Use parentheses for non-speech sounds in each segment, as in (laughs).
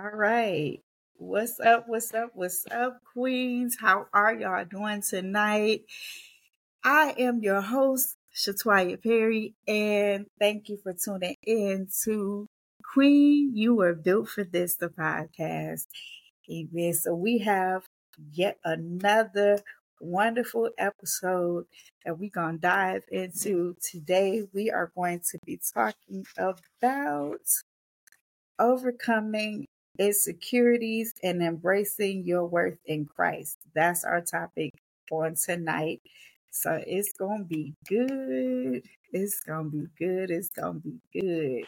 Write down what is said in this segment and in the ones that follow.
All right. What's up? What's up? What's up, Queens? How are y'all doing tonight? I am your host, Shatwaya Perry, and thank you for tuning in to Queen. You were built for this, the podcast. Amen. So we have yet another wonderful episode that we're going to dive into today. We are going to be talking about overcoming insecurities and embracing your worth in Christ. That's our topic on tonight. So it's going to be good. It's going to be good. It's going to be good.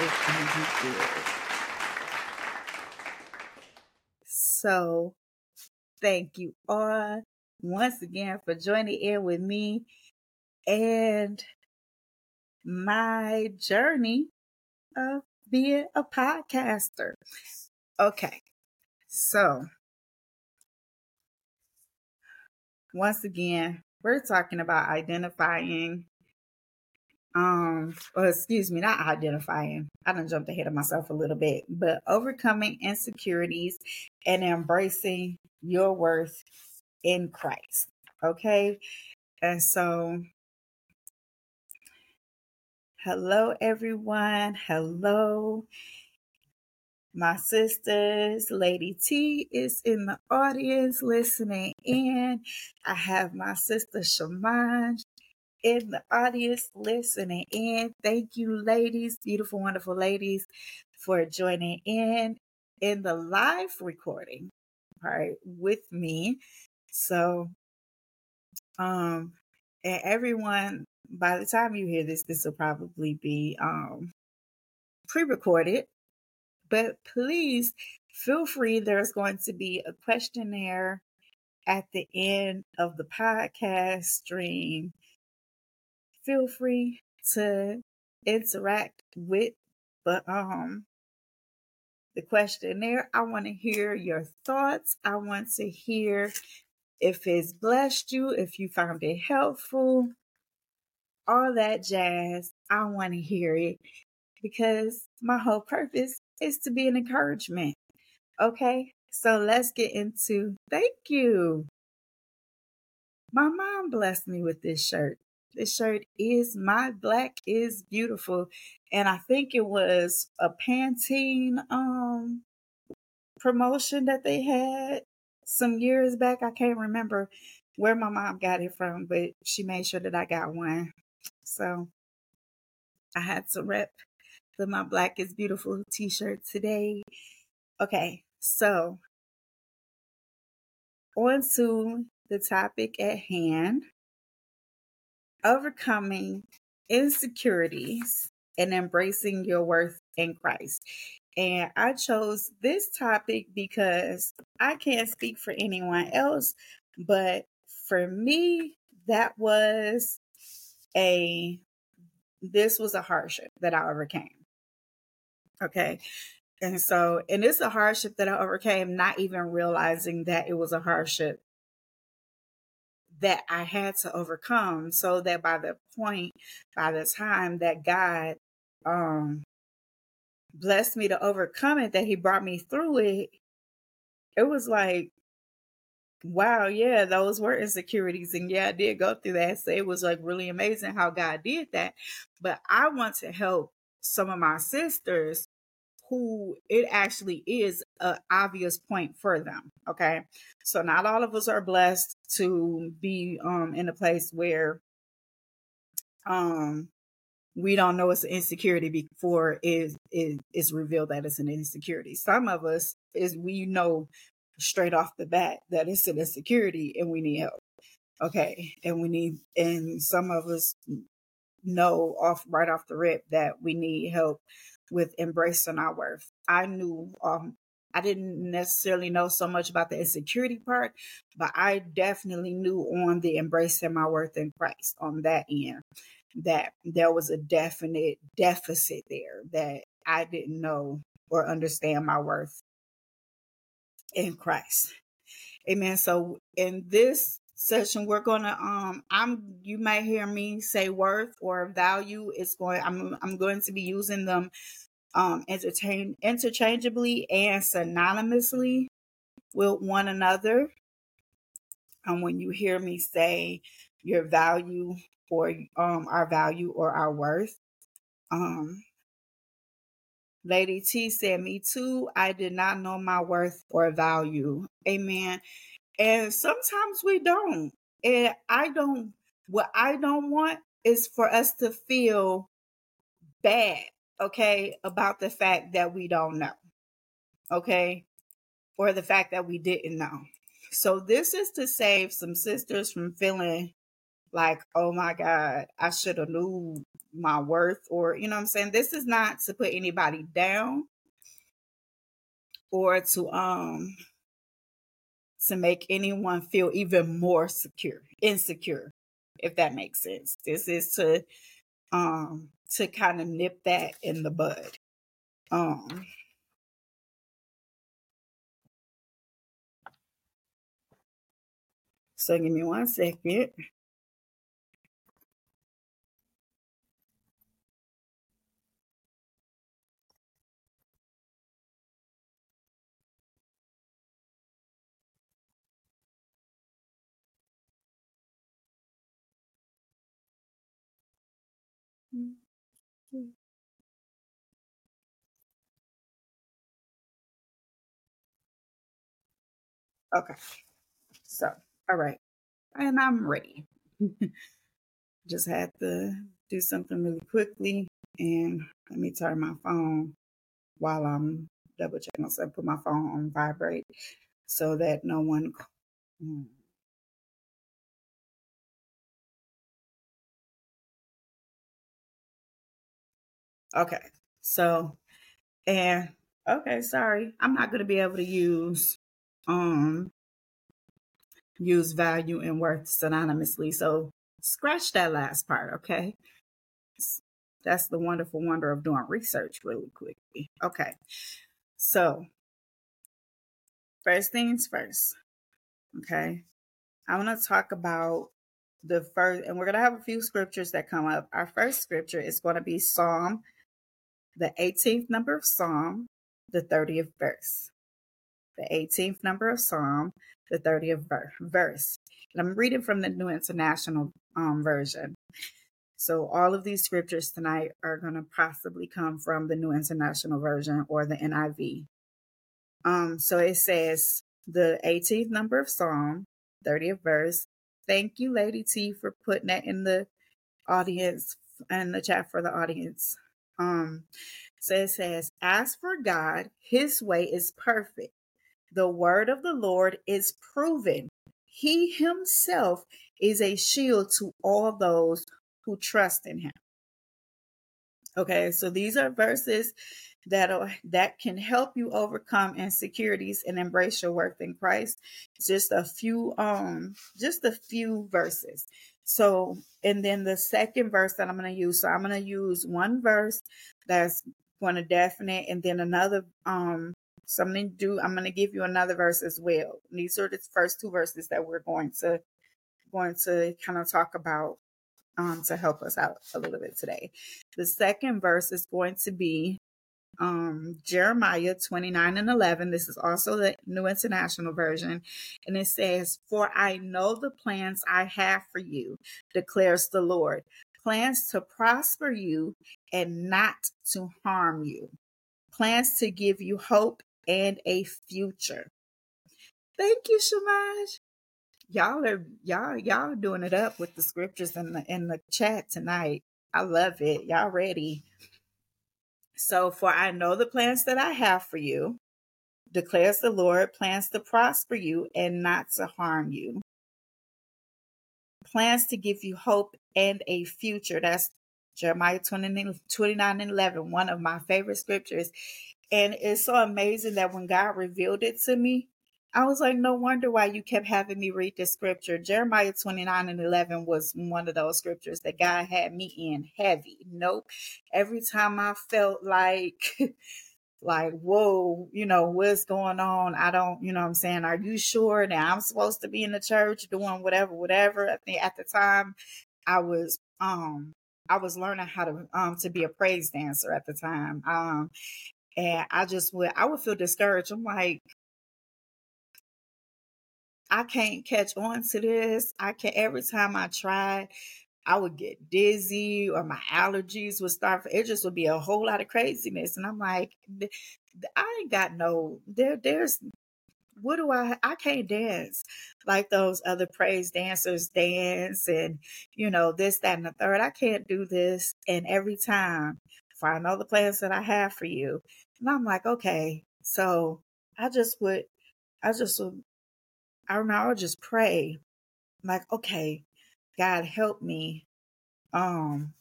It's going to be good. So thank you all once again for joining in with me and my journey of being a podcaster. Okay, so once again, we're talking about identifying um or excuse me not identifying i don't jump ahead of myself a little bit but overcoming insecurities and embracing your worth in christ okay and so hello everyone hello my sisters lady t is in the audience listening in i have my sister shaman in the audience listening in. Thank you, ladies, beautiful, wonderful ladies, for joining in in the live recording, right, with me. So, um, and everyone, by the time you hear this, this will probably be um pre-recorded. But please feel free. There's going to be a questionnaire at the end of the podcast stream feel free to interact with the um the questionnaire. I want to hear your thoughts. I want to hear if it's blessed you, if you found it helpful, all that jazz. I want to hear it because my whole purpose is to be an encouragement. Okay, so let's get into thank you. My mom blessed me with this shirt. This shirt is my black is beautiful. And I think it was a Pantene um promotion that they had some years back. I can't remember where my mom got it from, but she made sure that I got one. So I had to rep the My Black is Beautiful t shirt today. Okay, so on to the topic at hand overcoming insecurities and embracing your worth in Christ. And I chose this topic because I can't speak for anyone else, but for me, that was a this was a hardship that I overcame. Okay. And so, and it's a hardship that I overcame, not even realizing that it was a hardship that I had to overcome so that by the point, by the time that God um blessed me to overcome it, that he brought me through it, it was like, wow, yeah, those were insecurities. And yeah, I did go through that. So it was like really amazing how God did that. But I want to help some of my sisters who it actually is an obvious point for them. Okay. So not all of us are blessed to be um in a place where um we don't know it's an insecurity before it is is revealed that it's an insecurity. Some of us is we know straight off the bat that it's an insecurity and we need help. Okay. And we need and some of us know off right off the rip that we need help with embracing our worth. I knew um I didn't necessarily know so much about the insecurity part, but I definitely knew on the embracing my worth in Christ on that end that there was a definite deficit there that I didn't know or understand my worth in Christ. Amen. So in this session we're gonna um i'm you might hear me say worth or value it's going i'm i'm going to be using them um entertain interchangeably and synonymously with one another And when you hear me say your value or um our value or our worth um lady t said me too i did not know my worth or value amen and sometimes we don't. And I don't, what I don't want is for us to feel bad, okay, about the fact that we don't know, okay, or the fact that we didn't know. So this is to save some sisters from feeling like, oh my God, I should have knew my worth, or you know what I'm saying? This is not to put anybody down or to um to make anyone feel even more secure, insecure, if that makes sense. This is to um to kind of nip that in the bud. Um so give me one second. Okay. So, all right. And I'm ready. (laughs) Just had to do something really quickly. And let me turn my phone while I'm double checking. So I put my phone on vibrate so that no one. Hmm. Okay. So, and okay, sorry. I'm not going to be able to use um use value and worth synonymously. So, scratch that last part, okay? That's the wonderful wonder of doing research really quickly. Okay. So, first things first. Okay. I want to talk about the first, and we're going to have a few scriptures that come up. Our first scripture is going to be Psalm the 18th number of Psalm, the 30th verse. The 18th number of Psalm, the 30th verse. And I'm reading from the New International um, Version. So all of these scriptures tonight are going to possibly come from the New International Version or the NIV. Um, so it says the 18th number of Psalm, 30th verse. Thank you, Lady T, for putting that in the audience and the chat for the audience. Um, so it says, As for God, his way is perfect. The word of the Lord is proven. He himself is a shield to all those who trust in him. Okay, so these are verses that are, that can help you overcome insecurities and embrace your worth in Christ. Just a few um just a few verses. So, and then the second verse that I'm going to use, so I'm going to use one verse that's going to definite, and then another, um, something to do. I'm going to give you another verse as well. These are the first two verses that we're going to going to kind of talk about um, to help us out a little bit today. The second verse is going to be um, Jeremiah 29 and 11. This is also the New International Version. And it says, For I know the plans I have for you, declares the Lord plans to prosper you and not to harm you, plans to give you hope and a future. Thank you, Shamaj. Y'all are y'all y'all doing it up with the scriptures in the in the chat tonight. I love it. Y'all ready? So, for I know the plans that I have for you, declares the Lord, plans to prosper you and not to harm you, plans to give you hope and a future. That's Jeremiah 20, 29 and 11, one of my favorite scriptures. And it's so amazing that when God revealed it to me, I was like, no wonder why you kept having me read this scripture. Jeremiah 29 and 11 was one of those scriptures that God had me in heavy. Nope. Every time I felt like (laughs) like, whoa, you know, what's going on? I don't, you know what I'm saying? Are you sure that I'm supposed to be in the church doing whatever, whatever? I think at the time I was um I was learning how to um to be a praise dancer at the time. Um and I just would I would feel discouraged. I'm like, I can't catch on to this. I can every time I try, I would get dizzy or my allergies would start. It just would be a whole lot of craziness. And I'm like, I ain't got no there. There's what do I? I can't dance like those other praise dancers dance, and you know this, that, and the third. I can't do this. And every time, for I know the plans that I have for you, and I'm like, okay. So I just would, I just would I remember I would just pray, like, okay, God help me. Um,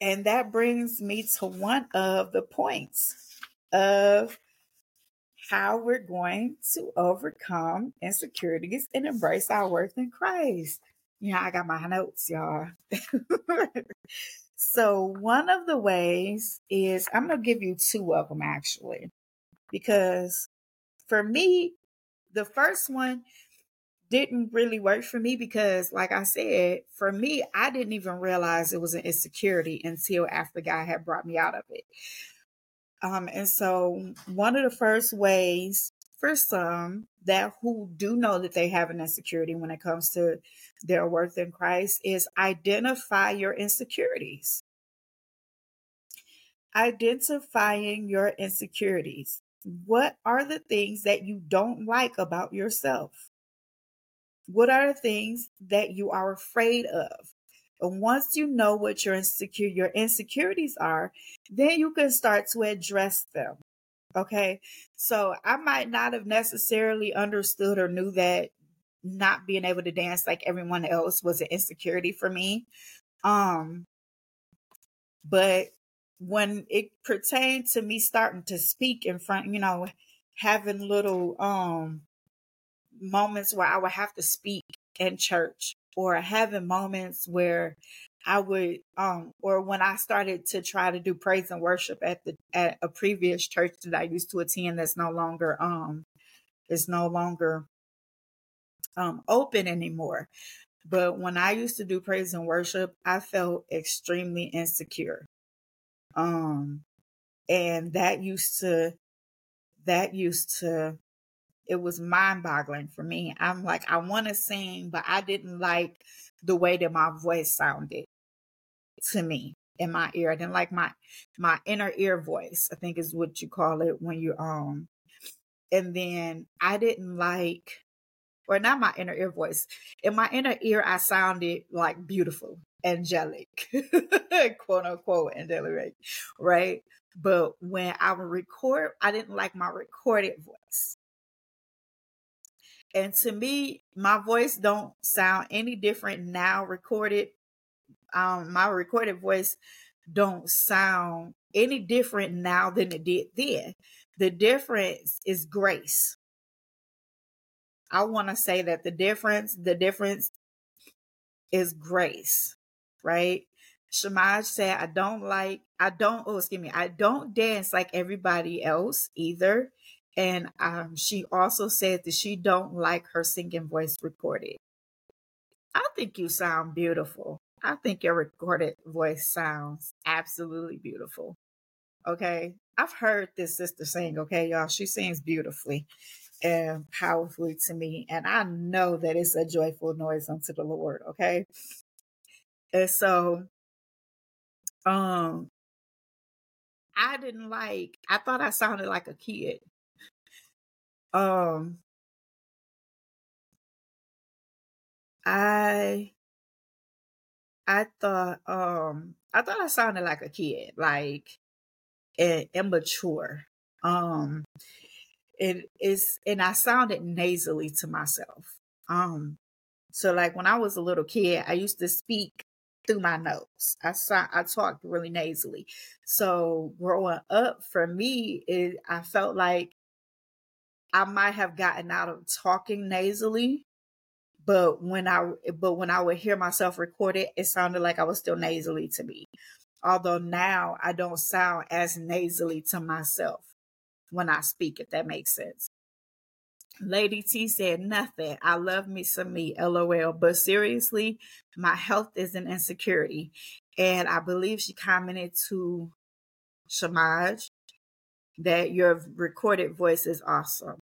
and that brings me to one of the points of how we're going to overcome insecurities and embrace our worth in Christ. Yeah, I got my notes, y'all. (laughs) so, one of the ways is I'm going to give you two of them actually, because for me, the first one didn't really work for me because, like I said, for me, I didn't even realize it was an insecurity until after God had brought me out of it. Um, and so one of the first ways for some that who do know that they have an insecurity when it comes to their worth in Christ is identify your insecurities. Identifying your insecurities. What are the things that you don't like about yourself? What are the things that you are afraid of? And once you know what your insecure your insecurities are, then you can start to address them. Okay. So I might not have necessarily understood or knew that not being able to dance like everyone else was an insecurity for me. Um but when it pertained to me starting to speak in front, you know, having little um moments where I would have to speak in church or having moments where I would um or when I started to try to do praise and worship at the at a previous church that I used to attend that's no longer um is no longer um open anymore. But when I used to do praise and worship, I felt extremely insecure. Um, and that used to, that used to, it was mind boggling for me. I'm like, I want to sing, but I didn't like the way that my voice sounded to me in my ear. I didn't like my, my inner ear voice, I think is what you call it when you, um, and then I didn't like, or not my inner ear voice. In my inner ear, I sounded like beautiful angelic, (laughs) quote unquote, angelic, right? But when I would record, I didn't like my recorded voice. And to me, my voice don't sound any different now recorded. Um, my recorded voice don't sound any different now than it did then. The difference is grace. I want to say that the difference, the difference is grace right? Shamaj said, I don't like, I don't, oh, excuse me, I don't dance like everybody else either. And um, she also said that she don't like her singing voice recorded. I think you sound beautiful. I think your recorded voice sounds absolutely beautiful. Okay. I've heard this sister sing, okay, y'all. She sings beautifully and powerfully to me. And I know that it's a joyful noise unto the Lord, okay? And so, um, I didn't like, I thought I sounded like a kid. Um, I, I thought, um, I thought I sounded like a kid, like and immature. Um, it is, and I sounded nasally to myself. Um, so like when I was a little kid, I used to speak through my nose. I saw, I talked really nasally. So growing up for me, it, I felt like I might have gotten out of talking nasally, but when I but when I would hear myself record it, it sounded like I was still nasally to me. Although now I don't sound as nasally to myself when I speak, if that makes sense. Lady T said nothing. I love me some me, lol. But seriously, my health is an insecurity. And I believe she commented to Shamaj that your recorded voice is awesome.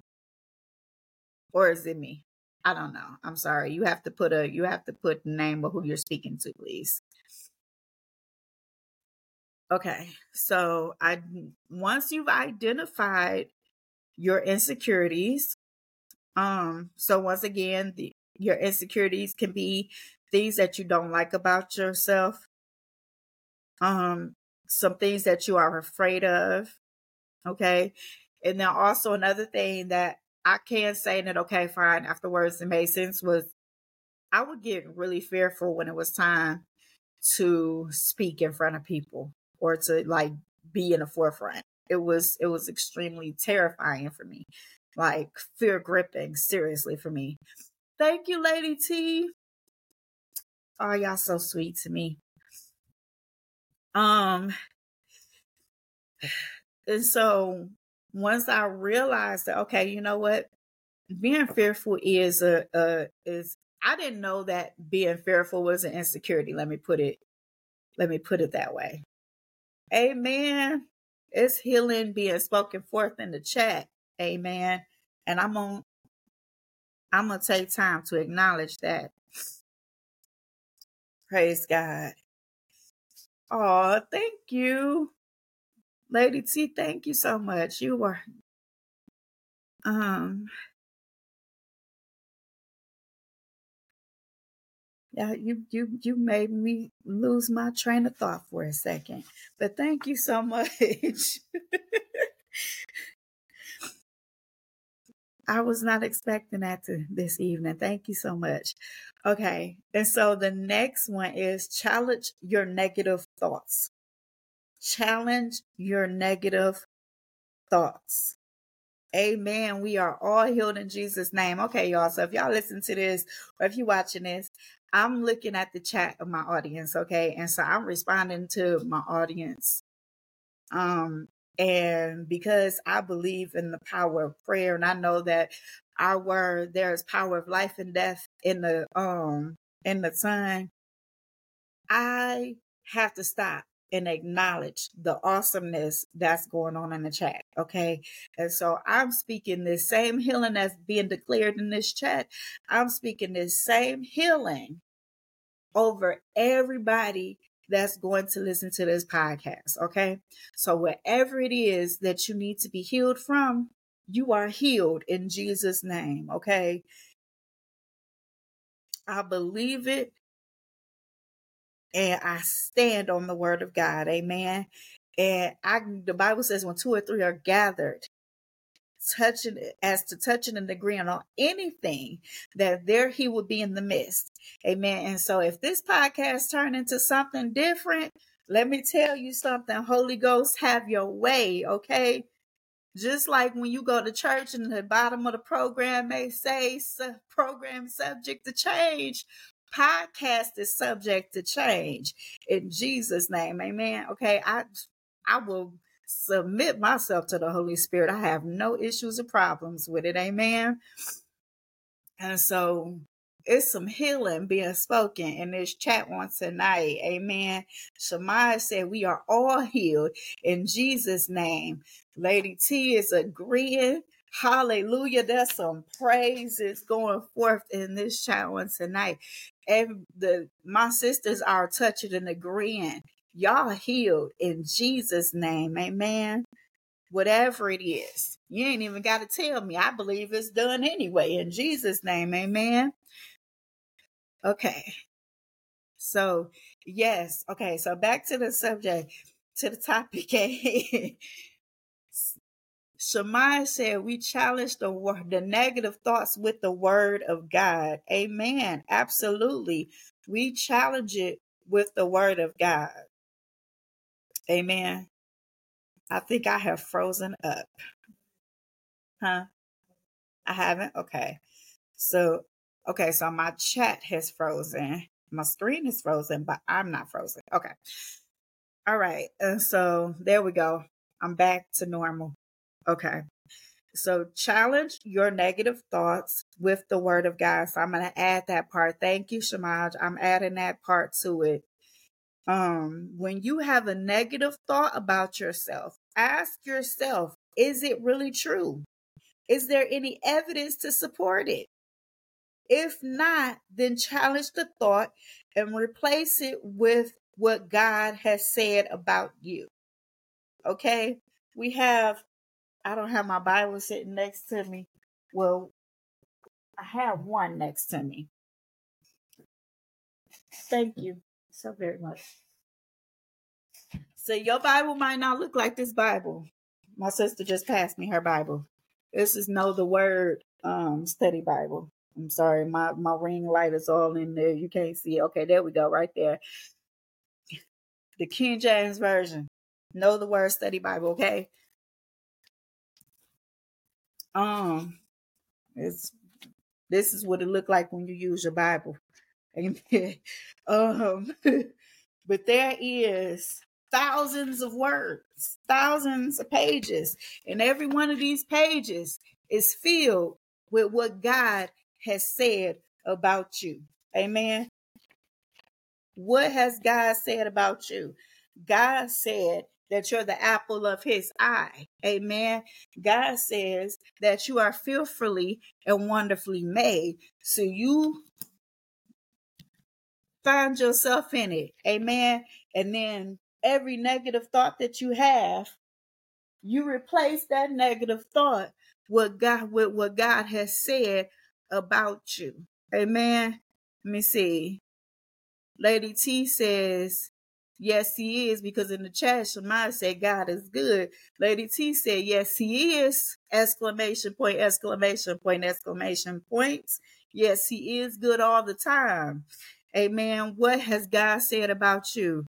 Or is it me? I don't know. I'm sorry. You have to put a you have to put the name of who you're speaking to, please. Okay. So I once you've identified your insecurities, um, so once again, the, your insecurities can be things that you don't like about yourself, um, some things that you are afraid of. Okay. And then also another thing that I can say that, okay, fine, afterwards it made sense was I would get really fearful when it was time to speak in front of people or to like be in the forefront. It was it was extremely terrifying for me like fear gripping seriously for me. Thank you, Lady T. Oh, y'all so sweet to me. Um, and so once I realized that, okay, you know what, being fearful is a, a is I didn't know that being fearful was an insecurity. Let me put it, let me put it that way. Amen. It's healing being spoken forth in the chat. Amen. And I'm to I'm to take time to acknowledge that. Praise God. Oh, thank you. Lady T, thank you so much. You were um yeah, you you you made me lose my train of thought for a second. But thank you so much. (laughs) I was not expecting that to this evening. Thank you so much. Okay. And so the next one is challenge your negative thoughts. Challenge your negative thoughts. Amen. We are all healed in Jesus' name. Okay, y'all. So if y'all listen to this or if you're watching this, I'm looking at the chat of my audience. Okay. And so I'm responding to my audience. Um, and because I believe in the power of prayer, and I know that our word, there is power of life and death in the um in the tongue, I have to stop and acknowledge the awesomeness that's going on in the chat. Okay. And so I'm speaking this same healing that's being declared in this chat. I'm speaking this same healing over everybody that's going to listen to this podcast. Okay. So, whatever it is that you need to be healed from, you are healed in Jesus' name. Okay. I believe it and I stand on the word of God. Amen. And I the Bible says when two or three are gathered, touching as to touching and agreeing on anything that there he will be in the midst. Amen. And so if this podcast turned into something different let me tell you something. Holy ghost have your way okay? Just like when you go to church and the bottom of the program may say program subject to change. Podcast is subject to change. In jesus name amen. Okay i i will submit myself to the Holy Spirit. I have no issues or problems with it. Amen. And so it's some healing being spoken in this chat one tonight. Amen. Shemai said, We are all healed in Jesus' name. Lady T is agreeing. Hallelujah. There's some praises going forth in this chat one tonight. And the my sisters are touching and agreeing Y'all healed in Jesus' name. Amen. Whatever it is. You ain't even got to tell me. I believe it's done anyway. In Jesus' name. Amen. Okay. So, yes. Okay. So, back to the subject, to the topic (laughs) Shemai said, We challenge the the negative thoughts with the word of God. Amen. Absolutely. We challenge it with the word of God. Amen. I think I have frozen up. Huh? I haven't? Okay. So, okay, so my chat has frozen. My screen is frozen, but I'm not frozen. Okay. All right. And so there we go. I'm back to normal. Okay. So challenge your negative thoughts with the word of God. So I'm going to add that part. Thank you, Shamaj. I'm adding that part to it. Um, when you have a negative thought about yourself, ask yourself, is it really true? Is there any evidence to support it? If not, then challenge the thought and replace it with what God has said about you. Okay? We have, I don't have my Bible sitting next to me. Well, I have one next to me. Thank you so very much. So your Bible might not look like this Bible. My sister just passed me her Bible. This is Know the Word um study Bible. I'm sorry, my, my ring light is all in there. You can't see it. Okay, there we go, right there. The King James Version. Know the Word study Bible, okay? Um, it's this is what it looked like when you use your Bible. (laughs) Amen. Um, (laughs) but there is thousands of words, thousands of pages, and every one of these pages is filled with what God has said about you. Amen. What has God said about you? God said that you're the apple of his eye. Amen. God says that you are fearfully and wonderfully made. So you find yourself in it. Amen. And then every negative thought that you have, you replace that negative thought with God with what God has said about you. Amen. Let me see. Lady T says, Yes, he is, because in the chat, Shemai said God is good. Lady T said, Yes, he is. Exclamation point, exclamation point, exclamation points. Yes, he is good all the time. Amen. What has God said about you?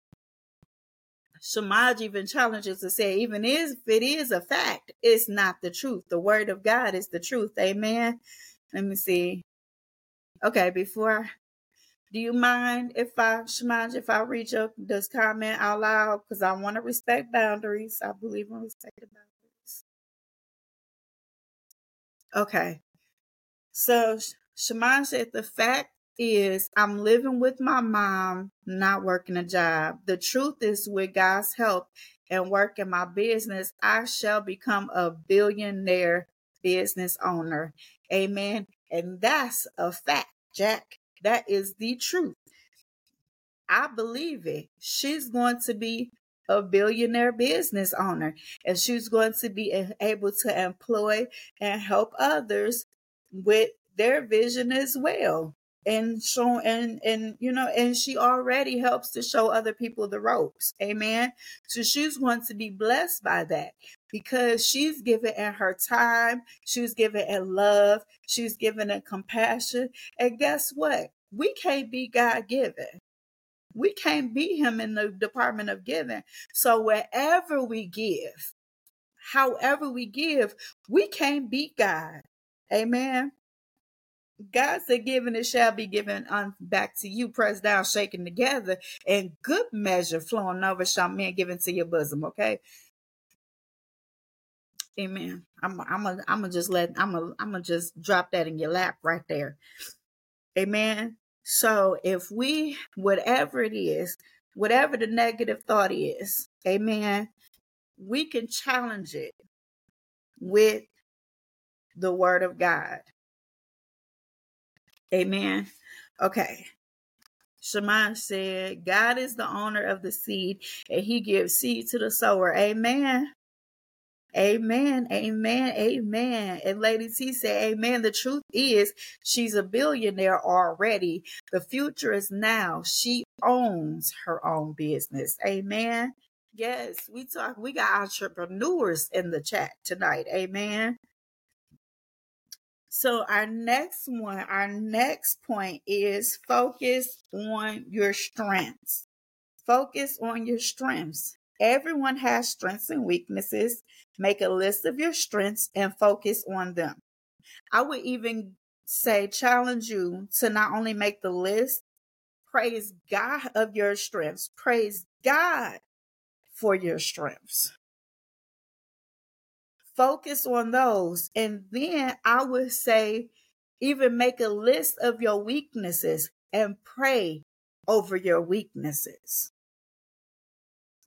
Shemaj even challenges to say, even if it is a fact, it's not the truth. The word of God is the truth. Amen. Let me see. Okay, before do you mind if I, Shemaj, if I read your this comment out loud? Because I want to respect boundaries. I believe in respecting boundaries. Okay. So Shemaj said the fact is I'm living with my mom, not working a job. The truth is with God's help and working my business, I shall become a billionaire business owner. Amen. And that's a fact, Jack. That is the truth. I believe it. She's going to be a billionaire business owner and she's going to be able to employ and help others with their vision as well and show and and you know and she already helps to show other people the ropes. Amen. So she's going to be blessed by that because she's given in her time. She's given in love. She's given in compassion. And guess what? We can't be god given we can't be him in the department of giving. So wherever we give however we give we can't beat god. Amen God said, "Given it shall be given on back to you, pressed down, shaken together, and good measure flowing over shall men given to your bosom." Okay, Amen. I'm, I'm, a, I'm gonna just let, I'm, a, I'm gonna just drop that in your lap right there. Amen. So if we, whatever it is, whatever the negative thought is, Amen, we can challenge it with the Word of God. Amen. Okay. Shema said, God is the owner of the seed and he gives seed to the sower. Amen. Amen. Amen. Amen. And Lady T said, Amen. The truth is, she's a billionaire already. The future is now. She owns her own business. Amen. Yes, we talk, we got entrepreneurs in the chat tonight. Amen. So our next one, our next point is focus on your strengths. Focus on your strengths. Everyone has strengths and weaknesses. Make a list of your strengths and focus on them. I would even say challenge you to not only make the list, praise God of your strengths. Praise God for your strengths. Focus on those. And then I would say, even make a list of your weaknesses and pray over your weaknesses.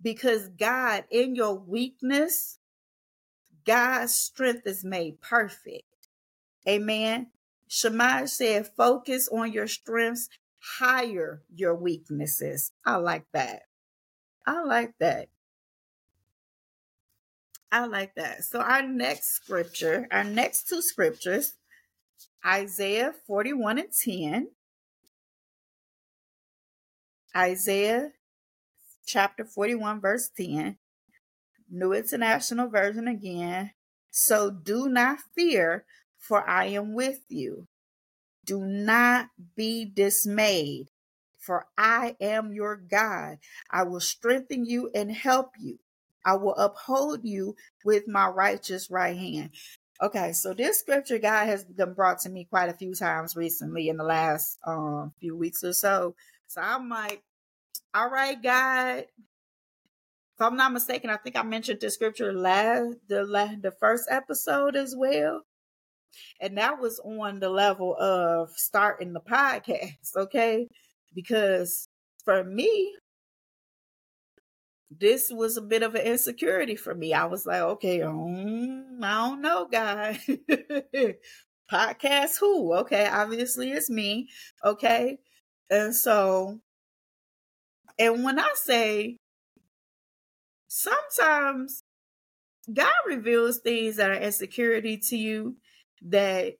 Because God, in your weakness, God's strength is made perfect. Amen. Shemaiah said, focus on your strengths, higher your weaknesses. I like that. I like that. I like that. So, our next scripture, our next two scriptures, Isaiah 41 and 10. Isaiah chapter 41, verse 10. New International Version again. So do not fear, for I am with you. Do not be dismayed, for I am your God. I will strengthen you and help you. I will uphold you with my righteous right hand. Okay, so this scripture God has been brought to me quite a few times recently in the last um, few weeks or so. So I'm like, all right, God. If I'm not mistaken, I think I mentioned the scripture last the last, the first episode as well. And that was on the level of starting the podcast, okay? Because for me, this was a bit of an insecurity for me. I was like, okay, um, I don't know, guy. (laughs) Podcast who? Okay, obviously it's me. Okay. And so, and when I say sometimes God reveals things that are insecurity to you that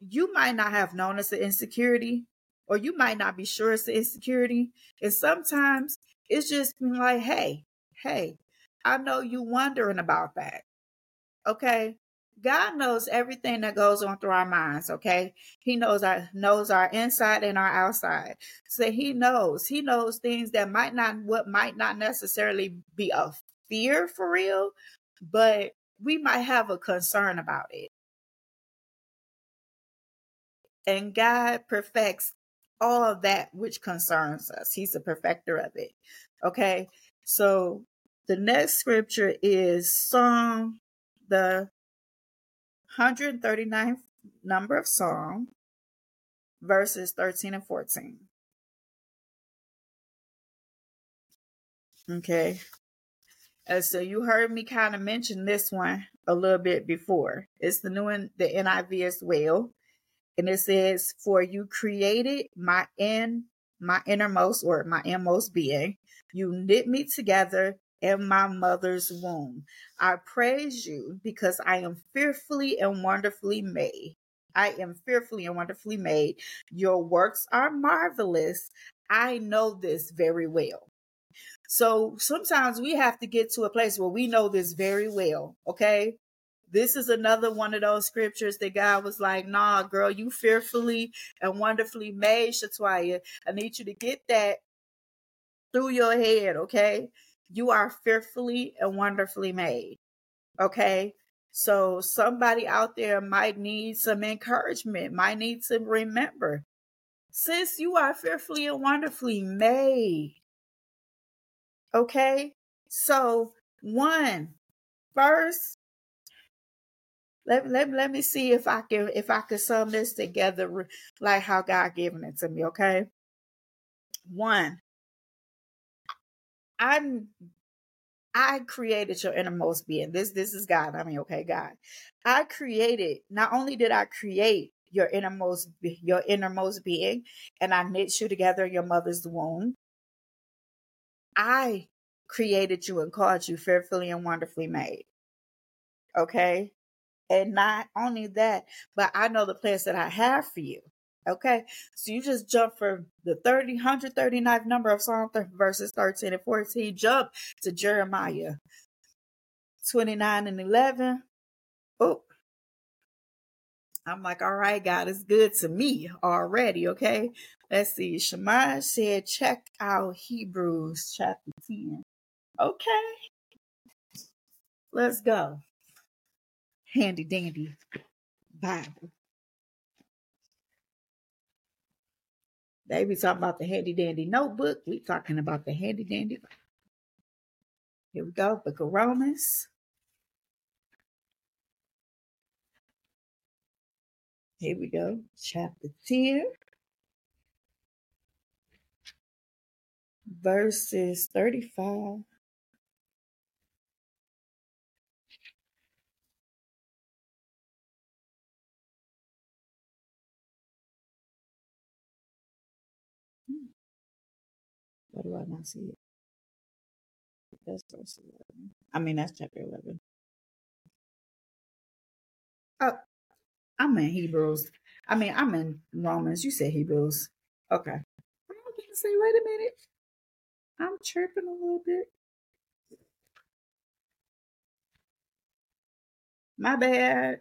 you might not have known as an insecurity, or you might not be sure it's an insecurity. And sometimes it's just like, hey, hey, I know you wondering about that. Okay. God knows everything that goes on through our minds, okay? He knows our knows our inside and our outside. So he knows. He knows things that might not what might not necessarily be a fear for real, but we might have a concern about it. And God perfects all of that which concerns us. He's the perfecter of it. Okay. So the next scripture is Psalm, the 139th number of Psalm, verses 13 and 14. Okay. And so you heard me kind of mention this one a little bit before. It's the new one, the NIV as well. And it says, For you created my in my innermost or my inmost being. You knit me together in my mother's womb. I praise you because I am fearfully and wonderfully made. I am fearfully and wonderfully made. Your works are marvelous. I know this very well. So sometimes we have to get to a place where we know this very well. Okay. This is another one of those scriptures that God was like, nah, girl, you fearfully and wonderfully made, Shatwaya. I need you to get that through your head, okay? You are fearfully and wonderfully made, okay? So somebody out there might need some encouragement, might need to remember, since you are fearfully and wonderfully made, okay? So, one, first, let, let, let me see if I can if I can sum this together like how God given it to me, okay? One, I'm I created your innermost being. This this is God. I mean, okay, God. I created, not only did I create your innermost your innermost being and I knit you together in your mother's womb, I created you and called you fearfully and wonderfully made. Okay? And not only that, but I know the plans that I have for you. Okay. So you just jump from the 30, 139th number of Psalm verses 13 and 14, jump to Jeremiah 29 and 11. Oh, I'm like, all right, God is good to me already. Okay. Let's see. Shemaiah said, check out Hebrews chapter 10. Okay. Let's go handy dandy Bible. They be talking about the handy dandy notebook. We talking about the handy dandy. Here we go. Book of Romans. Here we go. Chapter 10. Verses 35 Why do I not see? That's verse 11. I mean, that's chapter 11. Oh, I'm in Hebrews. I mean, I'm in Romans. You said Hebrews. Okay. I was going to say, wait a minute. I'm chirping a little bit. My bad.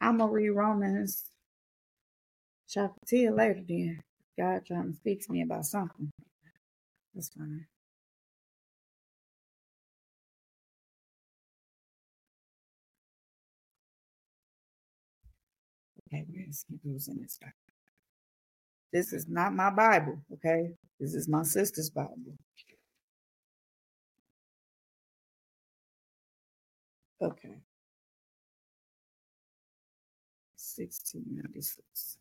I'm going to read Romans chapter 10 later then. God trying to speak to me about something. That's fine. Okay, where's Hebrews in this Bible? This is not my Bible, okay? This is my sister's Bible. Okay. 1696.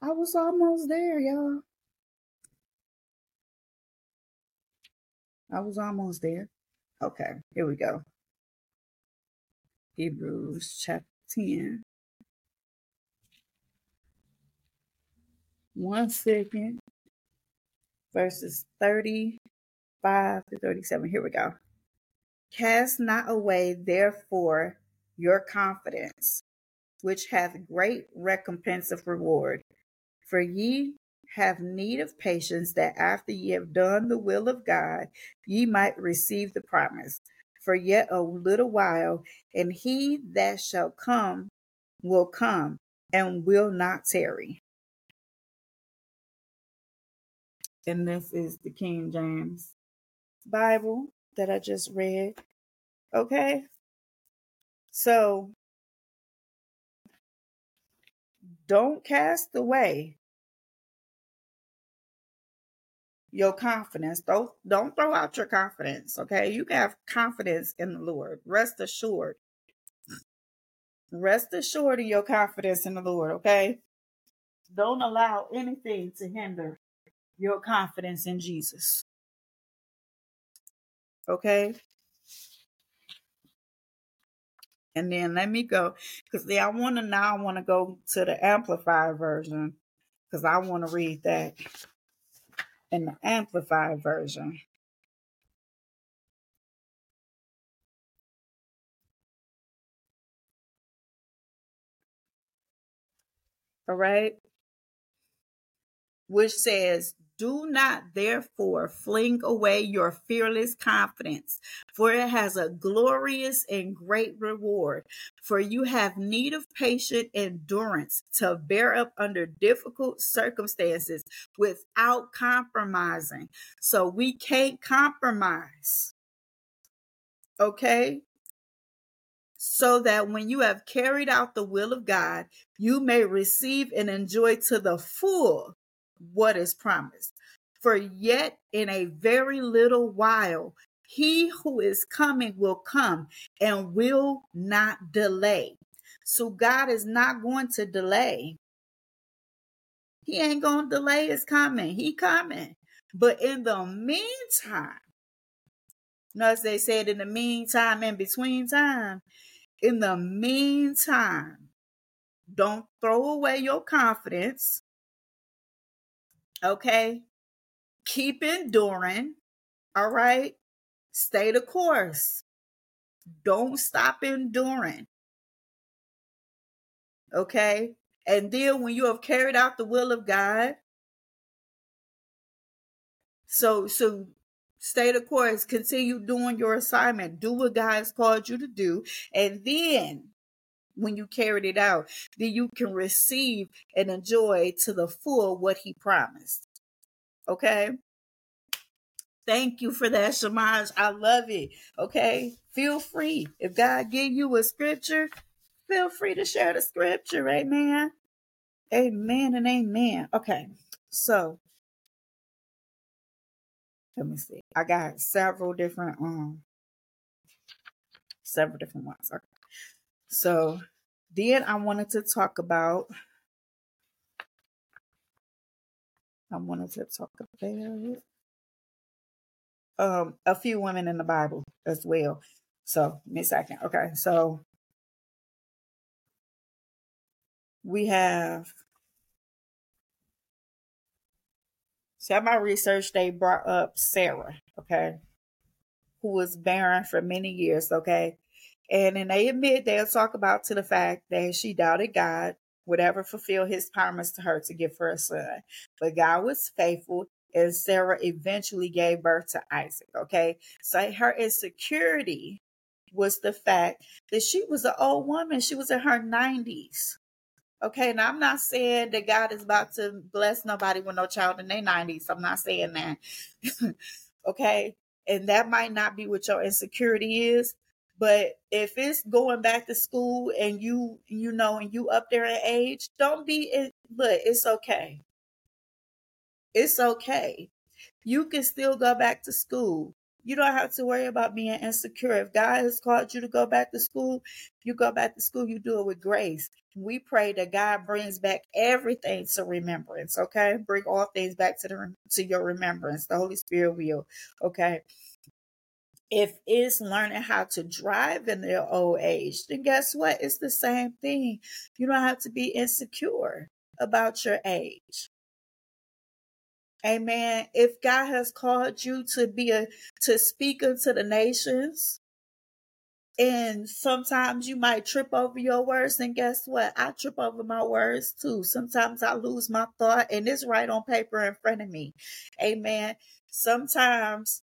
I was almost there, y'all. I was almost there. Okay, here we go. Hebrews chapter 10. One second. Verses 35 to 37. Here we go. Cast not away, therefore, your confidence, which hath great recompense of reward. For ye have need of patience, that after ye have done the will of God, ye might receive the promise. For yet a little while, and he that shall come will come and will not tarry. And this is the King James Bible that I just read. Okay? So don't cast away your confidence. Don't don't throw out your confidence. Okay, you can have confidence in the Lord. Rest assured. Rest assured of your confidence in the Lord. Okay, don't allow anything to hinder your confidence in Jesus. Okay. And then let me go because I want to now. I want to go to the amplified version because I want to read that in the amplified version. All right. Which says, do not therefore fling away your fearless confidence, for it has a glorious and great reward. For you have need of patient endurance to bear up under difficult circumstances without compromising. So we can't compromise. Okay? so that when you have carried out the will of God, you may receive and enjoy to the full what is promised. For yet in a very little while, he who is coming will come and will not delay. So God is not going to delay. He ain't going to delay his coming. He coming. But in the meantime, as they said, in the meantime, in between time, in the meantime, don't throw away your confidence. Okay. Keep enduring. All right. Stay the course. Don't stop enduring. Okay. And then when you have carried out the will of God, so so stay the course, continue doing your assignment, do what God has called you to do, and then when you carried it out, then you can receive and enjoy to the full what he promised. Okay. Thank you for that, Shamaj. I love it. Okay. Feel free. If God give you a scripture, feel free to share the scripture. Amen. Amen and amen. Okay. So let me see. I got several different um several different ones. Okay. So then I wanted to talk about I wanted to talk about um a few women in the Bible as well. So, me second. Okay, so we have so my research they brought up Sarah, okay, who was barren for many years, okay. And then they admit they'll talk about to the fact that she doubted God, would ever fulfill his promise to her to give her a son. But God was faithful and Sarah eventually gave birth to Isaac. Okay. So her insecurity was the fact that she was an old woman. She was in her 90s. Okay. Now, I'm not saying that God is about to bless nobody with no child in their 90s. I'm not saying that. (laughs) okay. And that might not be what your insecurity is. But if it's going back to school and you, you know, and you up there in age, don't be, but it's okay. It's okay. You can still go back to school. You don't have to worry about being insecure. If God has called you to go back to school, you go back to school, you do it with grace. We pray that God brings back everything to remembrance, okay? Bring all things back to the to your remembrance. The Holy Spirit will, okay? If it's learning how to drive in their old age, then guess what? It's the same thing. You don't have to be insecure about your age. Amen. If God has called you to be a to speak unto the nations, and sometimes you might trip over your words, and guess what? I trip over my words too. Sometimes I lose my thought, and it's right on paper in front of me. Amen. Sometimes,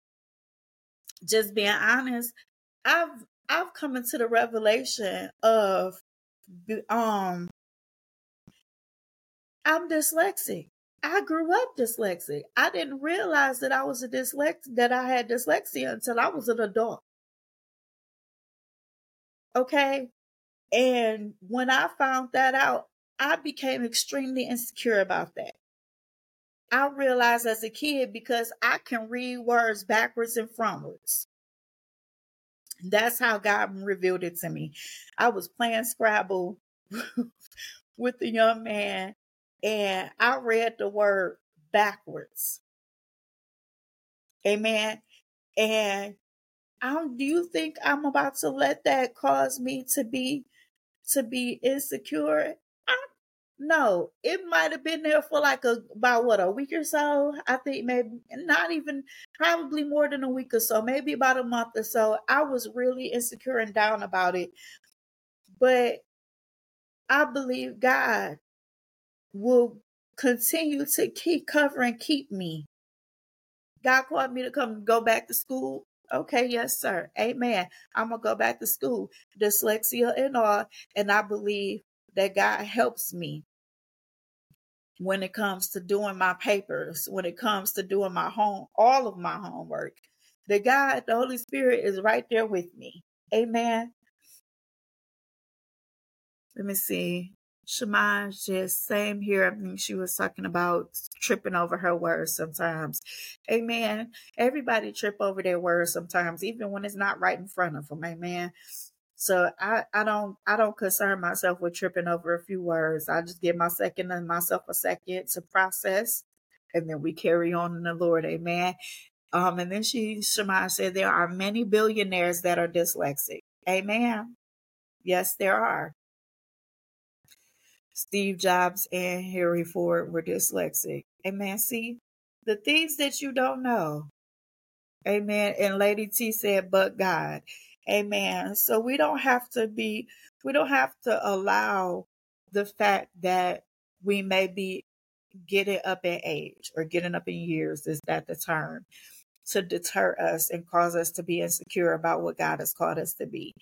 just being honest, I've I've come into the revelation of um I'm dyslexic. I grew up dyslexic. I didn't realize that I was a dyslexic, that I had dyslexia until I was an adult. Okay. And when I found that out, I became extremely insecure about that. I realized as a kid because I can read words backwards and frontwards. That's how God revealed it to me. I was playing Scrabble (laughs) with a young man and I read the word backwards. Amen. And I do you think I'm about to let that cause me to be to be insecure? No, it might have been there for like a about what a week or so. I think maybe not even probably more than a week or so, maybe about a month or so. I was really insecure and down about it. But I believe God will continue to keep covering, keep me. God called me to come go back to school. Okay, yes, sir. Amen. I'm gonna go back to school, dyslexia and all, and I believe that God helps me when it comes to doing my papers, when it comes to doing my home, all of my homework. The God, the Holy Spirit is right there with me. Amen. Let me see. Shema just same here. I think she was talking about tripping over her words sometimes. Amen. Everybody trip over their words sometimes, even when it's not right in front of them. Amen. So I, I don't I don't concern myself with tripping over a few words. I just give my second and myself a second to process, and then we carry on in the Lord. Amen. Um, and then she Shema said there are many billionaires that are dyslexic. Amen. Yes, there are. Steve Jobs and Henry Ford were dyslexic. Amen. See, the things that you don't know. Amen. And Lady T said, but God. Amen. So we don't have to be, we don't have to allow the fact that we may be getting up in age or getting up in years, is that the term, to deter us and cause us to be insecure about what God has called us to be.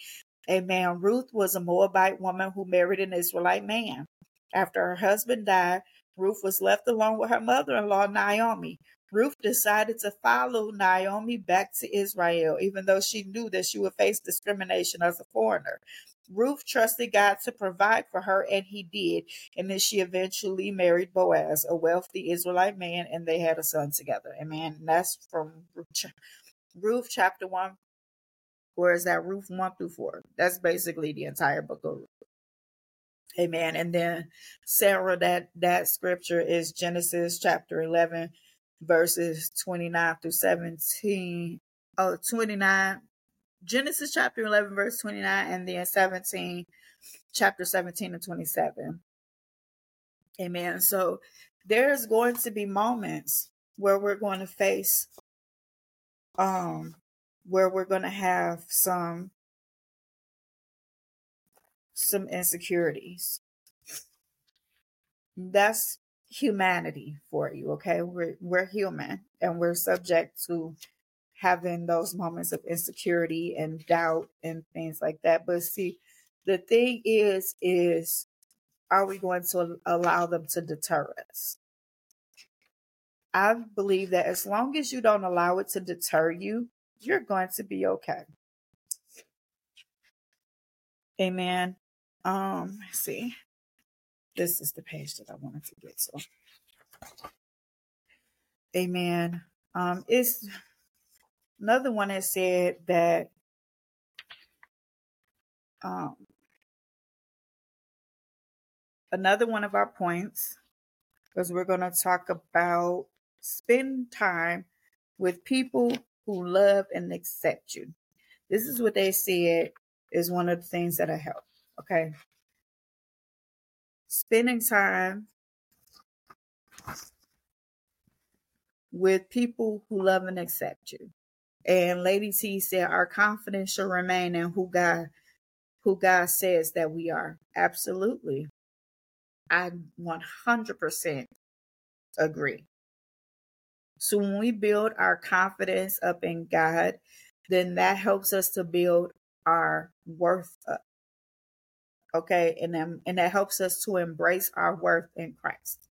Amen. Ruth was a Moabite woman who married an Israelite man. After her husband died, Ruth was left alone with her mother in law, Naomi. Ruth decided to follow Naomi back to Israel, even though she knew that she would face discrimination as a foreigner. Ruth trusted God to provide for her, and he did. And then she eventually married Boaz, a wealthy Israelite man, and they had a son together. Amen. And that's from Ruth chapter 1. Where is that? Ruth 1 through 4. That's basically the entire book of Ruth. Amen. And then Sarah, that that scripture is Genesis chapter 11, verses 29 through 17. Oh, 29. Genesis chapter 11, verse 29, and then 17, chapter 17 and 27. Amen. So there's going to be moments where we're going to face um where we're going to have some some insecurities. That's humanity for you, okay? We're we're human and we're subject to having those moments of insecurity and doubt and things like that. But see, the thing is is are we going to allow them to deter us? I believe that as long as you don't allow it to deter you, you're going to be okay. Amen. Um, let's see. This is the page that I wanted to get to. Amen. Um, it's another one that said that um another one of our points because we're going to talk about spend time with people who love and accept you. This is what they said is one of the things that I help. Okay. Spending time with people who love and accept you. And Lady T said our confidence should remain in who God who God says that we are. Absolutely. I 100% agree. So when we build our confidence up in God, then that helps us to build our worth up okay? And then and that helps us to embrace our worth in christ.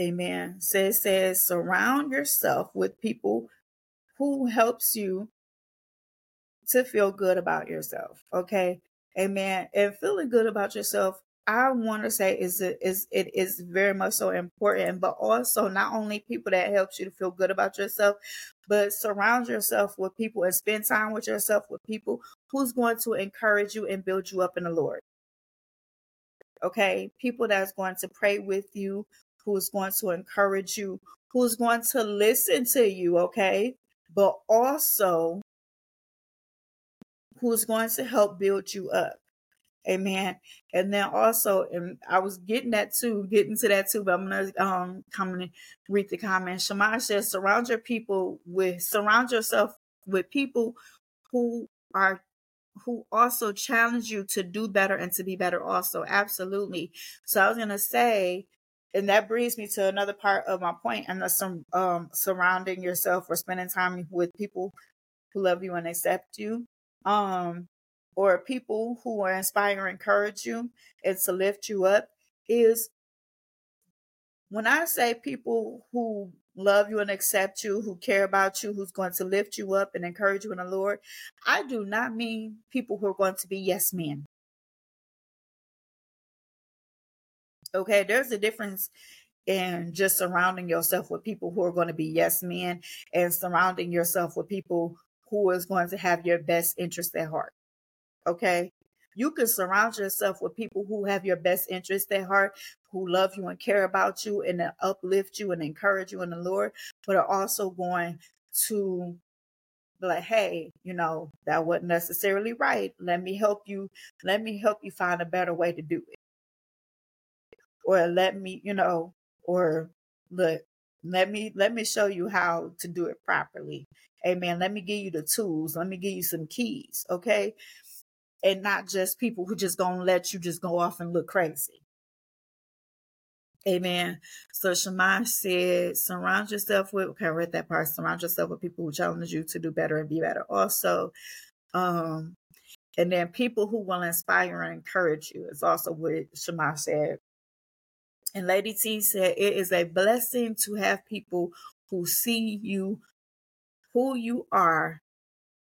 Amen. So it says surround yourself with people who helps you to feel good about yourself okay? Amen. And feeling good about yourself I want to say is it is it is very much so important, but also not only people that helps you to feel good about yourself, but surround yourself with people and spend time with yourself with people who's going to encourage you and build you up in the Lord. Okay, people that's going to pray with you, who's going to encourage you, who's going to listen to you. Okay, but also who's going to help build you up. Amen. And then also, and I was getting that too, getting to that too, but I'm gonna um come and read the comment. Shema says, surround your people with surround yourself with people who are who also challenge you to do better and to be better also. Absolutely. So I was gonna say, and that brings me to another part of my point, and that's some um surrounding yourself or spending time with people who love you and accept you. Um or people who are inspire encourage you and to lift you up is when I say people who love you and accept you, who care about you, who's going to lift you up and encourage you in the Lord, I do not mean people who are going to be yes men. Okay, there's a difference in just surrounding yourself with people who are going to be yes men and surrounding yourself with people who is going to have your best interest at heart. Okay. You can surround yourself with people who have your best interest at heart, who love you and care about you and uplift you and encourage you in the Lord, but are also going to like, hey, you know, that wasn't necessarily right. Let me help you. Let me help you find a better way to do it. Or let me, you know, or look, let me let me show you how to do it properly. Amen. Let me give you the tools. Let me give you some keys. Okay and not just people who just gonna let you just go off and look crazy. Amen. So Shema said, surround yourself with, okay, I read that part, surround yourself with people who challenge you to do better and be better. Also, um, and then people who will inspire and encourage you is also what Shema said. And Lady T said, it is a blessing to have people who see you, who you are,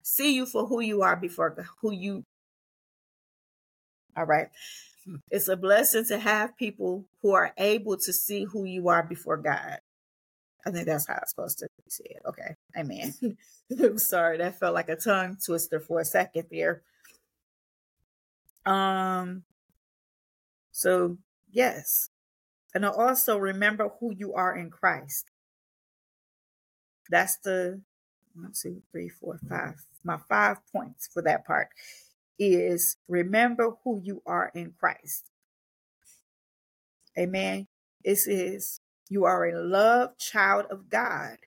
see you for who you are before who you All right. It's a blessing to have people who are able to see who you are before God. I think that's how it's supposed to be said. Okay. Amen. I'm (laughs) sorry. That felt like a tongue twister for a second there. Um, so yes. And also remember who you are in Christ. That's the one, two, three, four, five. My five points for that part is remember who you are in Christ. Amen. It says you are a loved child of God.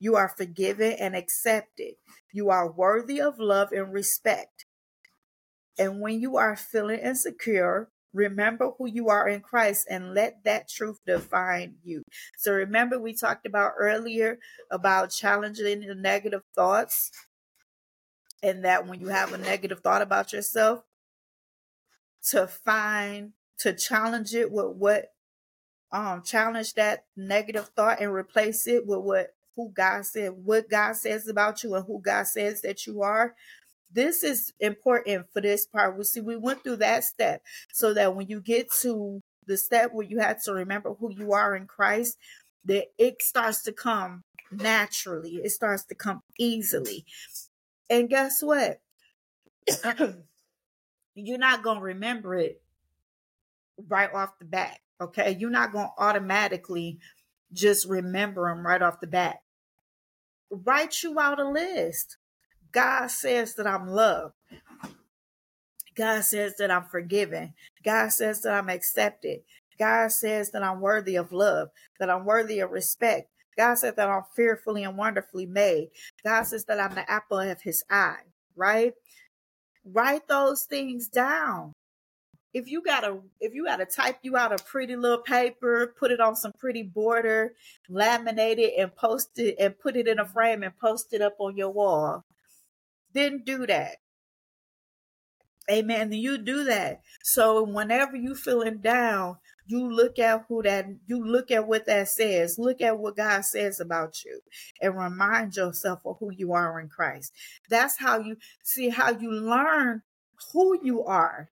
You are forgiven and accepted. You are worthy of love and respect. And when you are feeling insecure, remember who you are in Christ and let that truth define you. So remember we talked about earlier about challenging the negative thoughts and that when you have a negative thought about yourself to find to challenge it with what um challenge that negative thought and replace it with what who God said what God says about you and who God says that you are this is important for this part. We see we went through that step so that when you get to the step where you have to remember who you are in Christ that it starts to come naturally. It starts to come easily and guess what (coughs) you're not going to remember it right off the bat Okay. You're not going to automatically just remember them right off the bat. Write you out a list. God says that I'm loved. God says that I'm forgiven. God says that I'm accepted. God says that I'm worthy of love, that I'm worthy of respect. God says that I'm fearfully and wonderfully made. God says that I'm the apple of his eye, right? Write those things down if you gotta if you gotta type you out a pretty little paper, put it on some pretty border, laminate it and post it and put it in a frame and post it up on your wall, then do that. Amen. You do that. So whenever you feeling down, you look at who that you look at what that says. Look at what God says about you and remind yourself of who you are in Christ. That's how you see how you learn who you are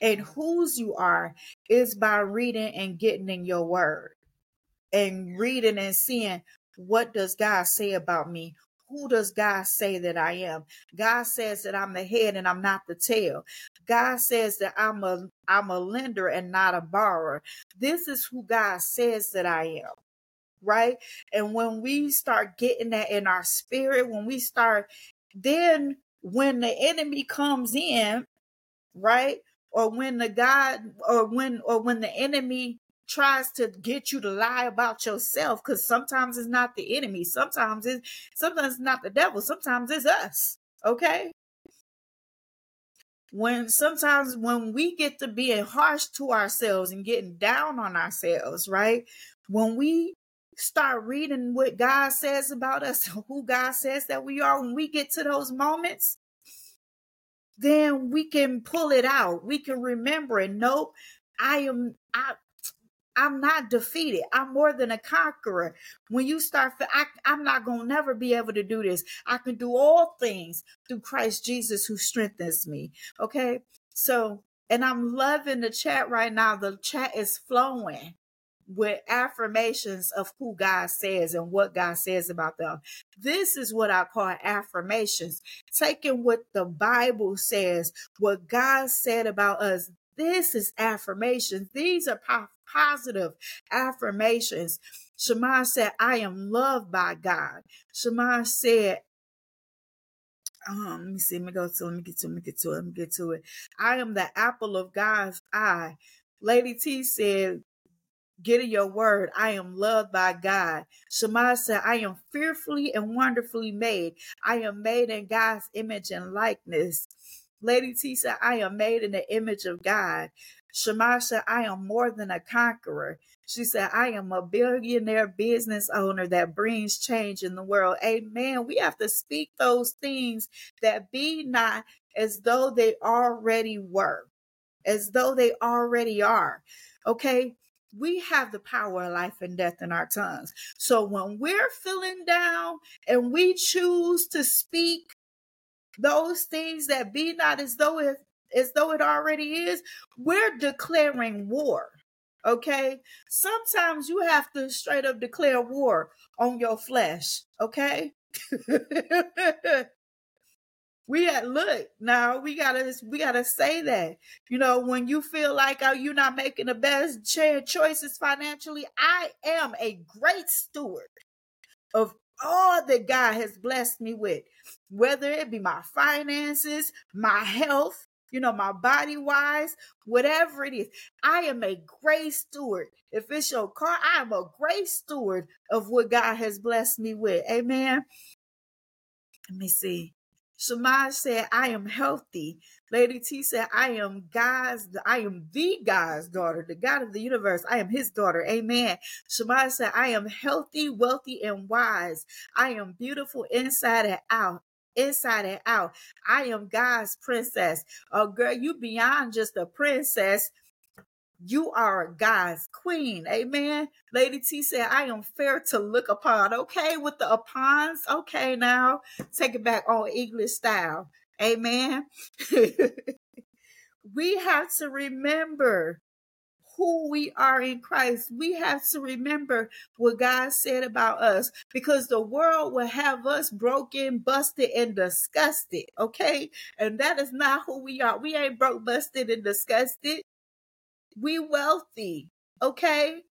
and whose you are is by reading and getting in your word and reading and seeing what does God say about me? Who does God say that I am? God says that I'm the head and I'm not the tail. God says that I'm a I'm a lender and not a borrower. This is who God says that I am. Right? And when we start getting that in our spirit, when we start then when the enemy comes in, right? or when the God or when or when the enemy tries to get you to lie about yourself because sometimes it's not the enemy sometimes it's sometimes it's not the devil sometimes it's us okay when sometimes when we get to being harsh to ourselves and getting down on ourselves right when we start reading what god says about us (laughs) who god says that we are when we get to those moments then we can pull it out. We can remember it. Nope, I am I I'm not defeated. I'm more than a conqueror. When you start, I, I'm not going to never be able to do this. I can do all things through Christ Jesus who strengthens me. Okay. So, and I'm loving the chat right now. The chat is flowing with affirmations of who God says and what God says about them. This is what I call affirmations. Taking what the Bible says, what God said about us. This is affirmations. These are po- positive affirmations. Shema said, I am loved by God. Shema said, um, let me see, let me go to, let me get to, let me get to it, let me get to it. I am the apple of God's eye. Lady T said, Get in your word. I am loved by God. Shema said, I am fearfully and wonderfully made. I am made in God's image and likeness. Lady T said, I am made in the image of God. Shema said, I am more than a conqueror. She said, I am a billionaire business owner that brings change in the world. Amen. We have to speak those things that be not as though they already were, as though they already are. Okay we have the power of life and death in our tongues. So when we're feeling down and we choose to speak those things that be not as though it as though it already is, we're declaring war. Okay. Sometimes you have to straight up declare war on your flesh. Okay. (laughs) we had look now we gotta we gotta say that you know when you feel like oh, you're not making the best choices financially i am a great steward of all that god has blessed me with whether it be my finances my health you know my body wise whatever it is i am a great steward if it's your car i am a great steward of what god has blessed me with amen let me see Shamaj said, I am healthy. Lady T said, I am God's, I am the God's daughter, the God of the universe. I am his daughter. Amen. Shamaj said, I am healthy, wealthy, and wise. I am beautiful inside and out inside and out. I am God's princess. Oh, girl, you beyond just a princess. You are God's queen. Amen. Lady T said, I am fair to look upon. Okay, with the upons. Okay, now take it back on English style. Amen. (laughs) we have to remember who we are in Christ. We have to remember what God said about us because the world will have us broken, busted, and disgusted. Okay. And that is not who we are. We ain't broke, busted, and disgusted. We wealthy, okay?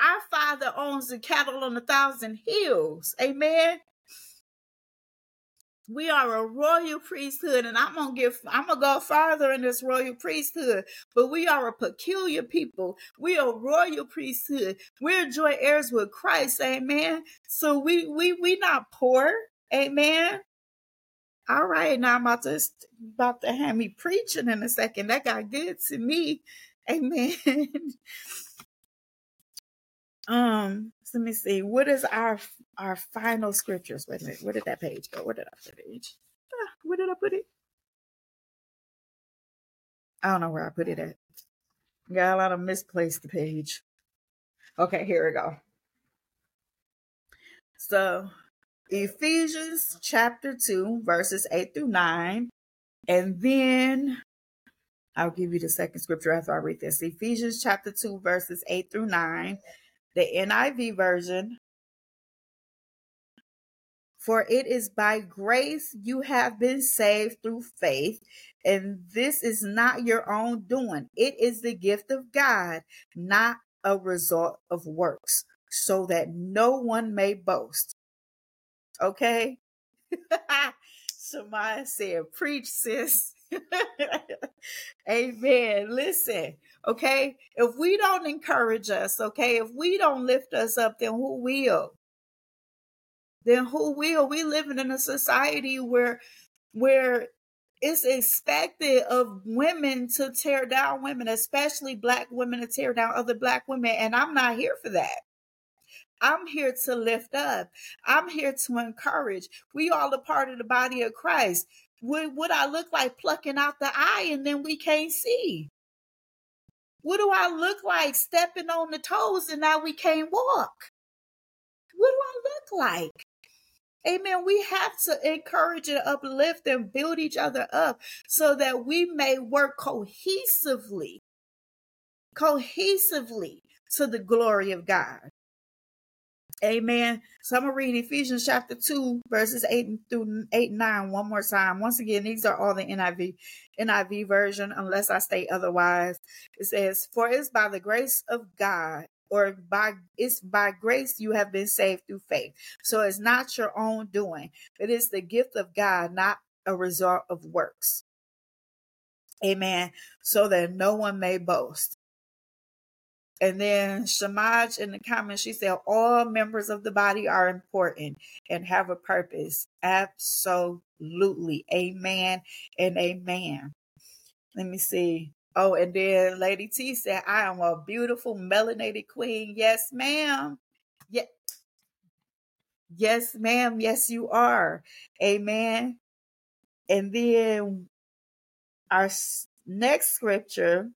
Our father owns the cattle on a thousand hills. Amen. We are a royal priesthood, and I'm gonna give I'm gonna go farther in this royal priesthood, but we are a peculiar people. We are royal priesthood. We're joint heirs with Christ, amen. So we we we not poor, amen. All right, now I'm about to about to have me preaching in a second. That got good to me. (laughs) Amen. Um, so let me see. What is our our final scriptures? Wait a minute. Where did that page go? Where did I put it? Ah, where did I put it? I don't know where I put it at. Got a lot of misplaced the page. Okay, here we go. So Ephesians chapter 2, verses 8 through 9. And then I'll give you the second scripture after I read this. Ephesians chapter 2, verses 8 through 9, the NIV version. For it is by grace you have been saved through faith, and this is not your own doing. It is the gift of God, not a result of works, so that no one may boast. Okay? (laughs) Somebody said, Preach, sis. (laughs) Amen. Listen, okay? If we don't encourage us, okay, if we don't lift us up, then who will? Then who will? We living in a society where where it's expected of women to tear down women, especially black women to tear down other black women. And I'm not here for that. I'm here to lift up. I'm here to encourage. We all a part of the body of Christ. What would I look like plucking out the eye and then we can't see? What do I look like stepping on the toes and now we can't walk? What do I look like? Amen. We have to encourage and uplift and build each other up so that we may work cohesively, cohesively to the glory of God. Amen. So I'm gonna read Ephesians chapter 2, verses 8 through 8 and 9 one more time. Once again, these are all the NIV NIV version, unless I state otherwise. It says, For it's by the grace of God, or by it's by grace you have been saved through faith. So it's not your own doing. It is the gift of God, not a result of works. Amen. So that no one may boast. And then Shamaj in the comments, she said, all members of the body are important and have a purpose. Absolutely. Amen and amen. Let me see. Oh, and then Lady T said, I am a beautiful melanated queen. Yes, ma'am. Yeah. Yes, ma'am. Yes, you are. Amen. And then our next scripture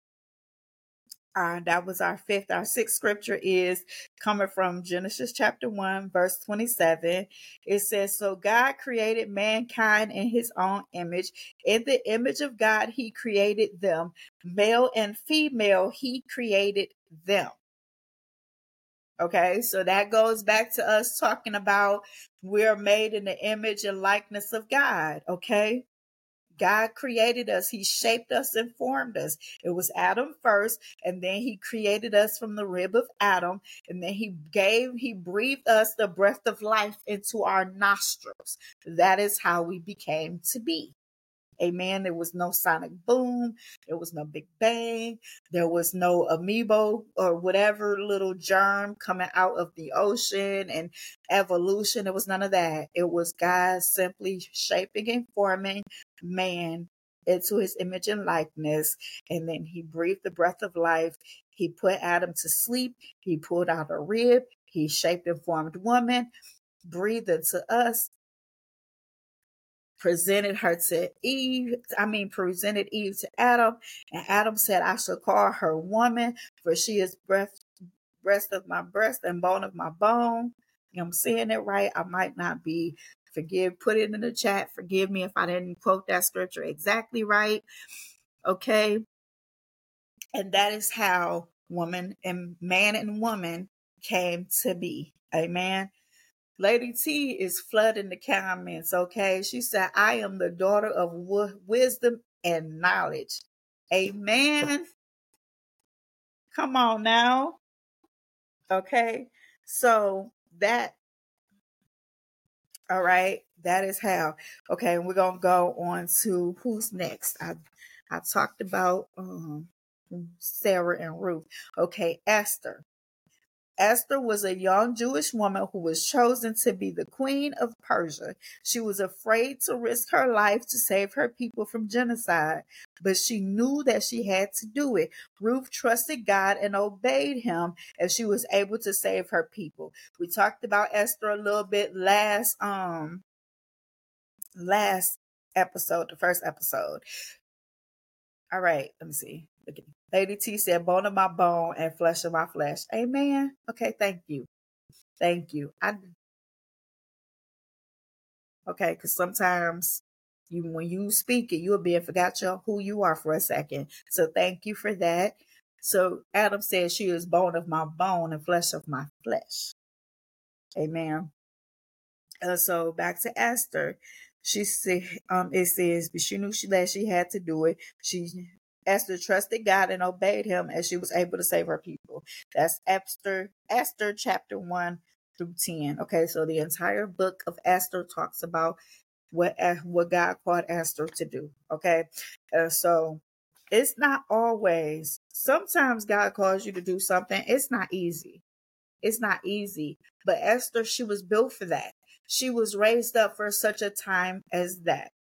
Uh, that was our fifth. Our sixth scripture is coming from Genesis chapter 1, verse 27. It says, So God created mankind in his own image. In the image of God, he created them. Male and female, he created them. Okay, so that goes back to us talking about we're made in the image and likeness of God. Okay, God created us. He shaped us and formed us. It was Adam first, and then he created us from the rib of Adam, and then he gave, he breathed us the breath of life into our nostrils. That is how we became to be. Amen. There was no sonic boom. There was no big bang. There was no amoeba or whatever little germ coming out of the ocean and evolution. There was none of that. It was God simply shaping and forming man into his image and likeness. And then he breathed the breath of life. He put Adam to sleep. He pulled out a rib. He shaped and formed woman, breathed into us, presented her to Eve. I mean, presented Eve to Adam, and Adam said, I shall call her woman, for she is breath, breast of my breast and bone of my bone. I'm saying it right. I might not be. Forgive, put it in the chat. Forgive me if I didn't quote that scripture exactly right. Okay. And that is how woman and man and woman came to be. Amen. Lady T is flooding the comments, okay? She said, I am the daughter of w- wisdom and knowledge. Amen. Come on now. Okay. So that, all right, that is how. Okay, and we're gonna go on to who's next. I I talked about um Sarah and Ruth. Okay, Esther. Esther was a young Jewish woman who was chosen to be the queen of Persia. She was afraid to risk her life to save her people from genocide, but she knew that she had to do it. Ruth trusted God and obeyed him and she was able to save her people. We talked about Esther a little bit last um last episode, the first episode. All right, let me see. Look at Lady T said, bone of my bone and flesh of my flesh. Amen. Okay, thank you. Thank you. I okay, because sometimes you when you speak it, you'll be and forgot your who you are for a second. So thank you for that. So Adam said she is bone of my bone and flesh of my flesh. Amen. And so back to Esther. She said, um, it says, but she knew she that she had to do it. She Esther trusted God and obeyed him as she was able to save her people. That's Esther, Esther chapter 1 through 10. Okay, so the entire book of Esther talks about what what God called Esther to do. Okay, uh, so it's not always. Sometimes God calls you to do something. It's not easy. It's not easy. But Esther, she was built for that. She was raised up for such a time as that.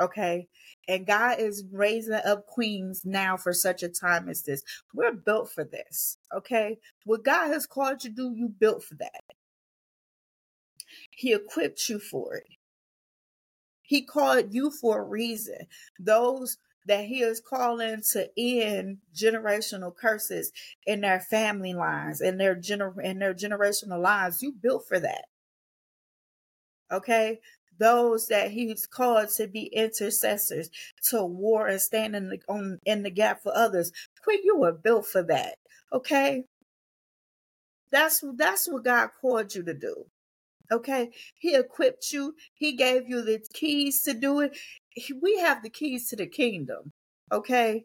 Okay. And God is raising up queens now for such a time as this. We're built for this. Okay. What God has called you to do, you built for that. He equipped you for it. He called you for a reason. Those that he is calling to end generational curses in their family lines in their gener in their generational lines. You built for that. Okay those that he's called to be intercessors to war and stand in the on in the gap for others. Quick, you were built for that. Okay. That's that's what God called you to do. Okay. He equipped you. He gave you the keys to do it. We have the keys to the kingdom. Okay.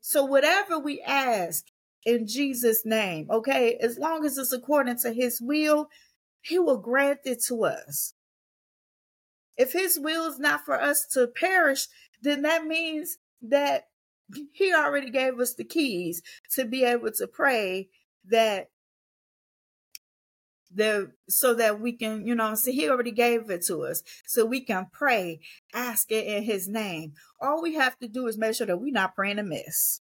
So whatever we ask in Jesus' name, okay, as long as it's according to his will, he will grant it to us. If his will is not for us to perish, then that means that he already gave us the keys to be able to pray that the so that we can, you know, so he already gave it to us. So we can pray, ask it in his name. All we have to do is make sure that we're not praying amiss.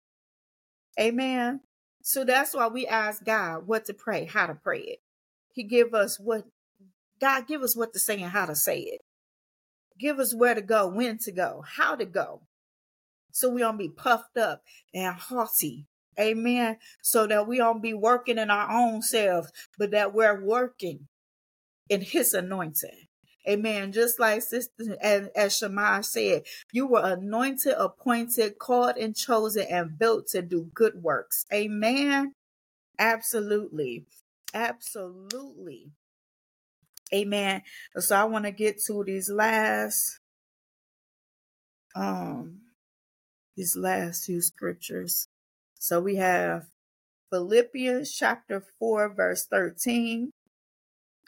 Amen. So that's why we ask God what to pray, how to pray it. He give us what God give us what to say and how to say it. Give us where to go, when to go, how to go. So we don't be puffed up and haughty. Amen. So that we don't be working in our own selves, but that we're working in his anointing. Amen. Just like sister as, as Shema said, you were anointed, appointed, called, and chosen, and built to do good works. Amen. Absolutely. Absolutely. Amen. So I want to get to these last um these last few scriptures. So we have Philippians chapter 4 verse 13.